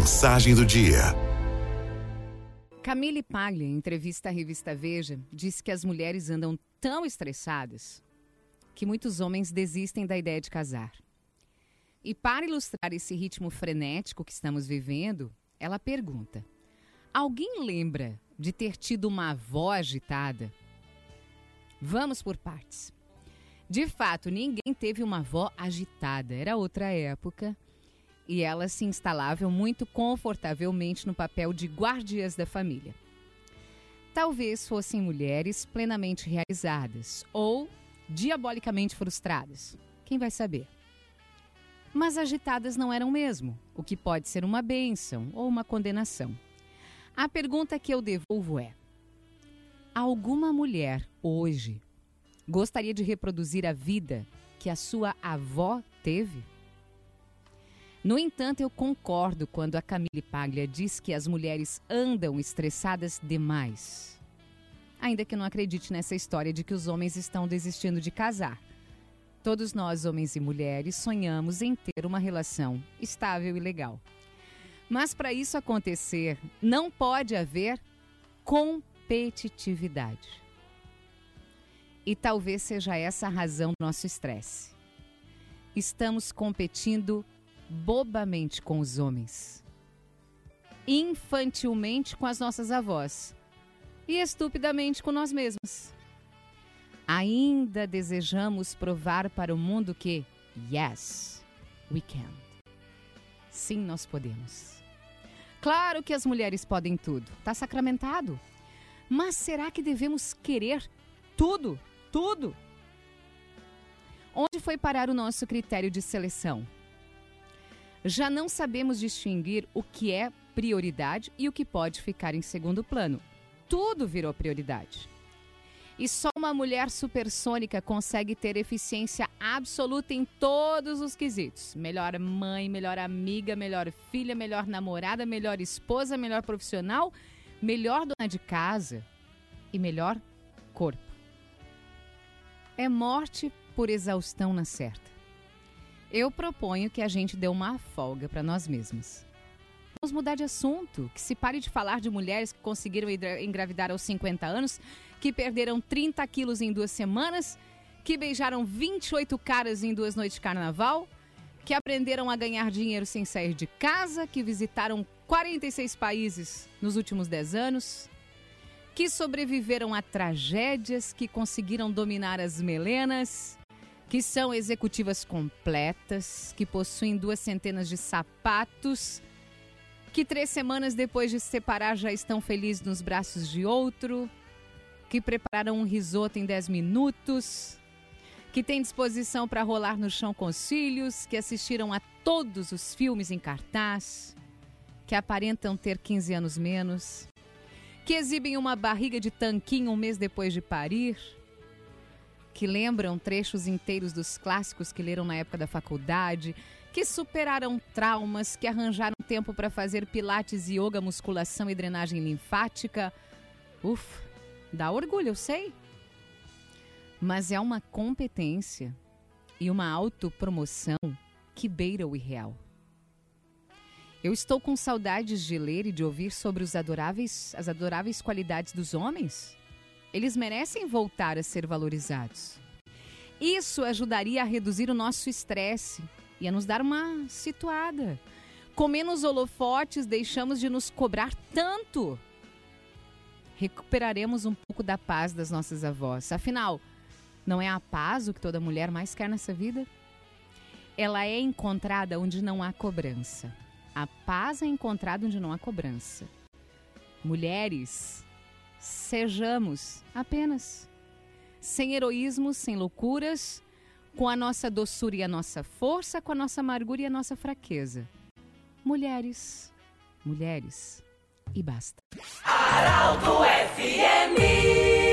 Mensagem do dia. Camille Paglia, em entrevista à revista Veja, disse que as mulheres andam tão estressadas que muitos homens desistem da ideia de casar. E para ilustrar esse ritmo frenético que estamos vivendo, ela pergunta: Alguém lembra de ter tido uma avó agitada? Vamos por partes. De fato, ninguém teve uma avó agitada, era outra época. E elas se instalavam muito confortavelmente no papel de guardiãs da família. Talvez fossem mulheres plenamente realizadas ou diabolicamente frustradas. Quem vai saber? Mas agitadas não eram mesmo, o que pode ser uma bênção ou uma condenação. A pergunta que eu devolvo é: alguma mulher hoje gostaria de reproduzir a vida que a sua avó teve? No entanto, eu concordo quando a Camille Paglia diz que as mulheres andam estressadas demais. Ainda que não acredite nessa história de que os homens estão desistindo de casar. Todos nós, homens e mulheres, sonhamos em ter uma relação estável e legal. Mas para isso acontecer, não pode haver competitividade. E talvez seja essa a razão do nosso estresse. Estamos competindo bobamente com os homens, infantilmente com as nossas avós e estupidamente com nós mesmos. Ainda desejamos provar para o mundo que, yes, we can. Sim, nós podemos. Claro que as mulheres podem tudo, está sacramentado. Mas será que devemos querer tudo? Tudo? Onde foi parar o nosso critério de seleção? Já não sabemos distinguir o que é prioridade e o que pode ficar em segundo plano. Tudo virou prioridade. E só uma mulher supersônica consegue ter eficiência absoluta em todos os quesitos: melhor mãe, melhor amiga, melhor filha, melhor namorada, melhor esposa, melhor profissional, melhor dona de casa e melhor corpo. É morte por exaustão na certa. Eu proponho que a gente dê uma folga para nós mesmos. Vamos mudar de assunto, que se pare de falar de mulheres que conseguiram engravidar aos 50 anos, que perderam 30 quilos em duas semanas, que beijaram 28 caras em duas noites de carnaval, que aprenderam a ganhar dinheiro sem sair de casa, que visitaram 46 países nos últimos 10 anos, que sobreviveram a tragédias, que conseguiram dominar as melenas, que são executivas completas, que possuem duas centenas de sapatos, que três semanas depois de se separar já estão felizes nos braços de outro, que prepararam um risoto em 10 minutos, que têm disposição para rolar no chão com os filhos, que assistiram a todos os filmes em cartaz, que aparentam ter 15 anos menos, que exibem uma barriga de tanquinho um mês depois de parir, que lembram trechos inteiros dos clássicos que leram na época da faculdade, que superaram traumas, que arranjaram tempo para fazer pilates, yoga, musculação e drenagem linfática. Uf, dá orgulho, eu sei. Mas é uma competência e uma autopromoção que beira o irreal. Eu estou com saudades de ler e de ouvir sobre os adoráveis, as adoráveis qualidades dos homens. Eles merecem voltar a ser valorizados. Isso ajudaria a reduzir o nosso estresse e a nos dar uma situada. Com menos holofotes, deixamos de nos cobrar tanto. Recuperaremos um pouco da paz das nossas avós. Afinal, não é a paz o que toda mulher mais quer nessa vida? Ela é encontrada onde não há cobrança. A paz é encontrada onde não há cobrança. Mulheres, sejamos apenas sem heroísmo, sem loucuras, com a nossa doçura e a nossa força, com a nossa amargura e a nossa fraqueza. Mulheres, mulheres e basta. Araldo FMI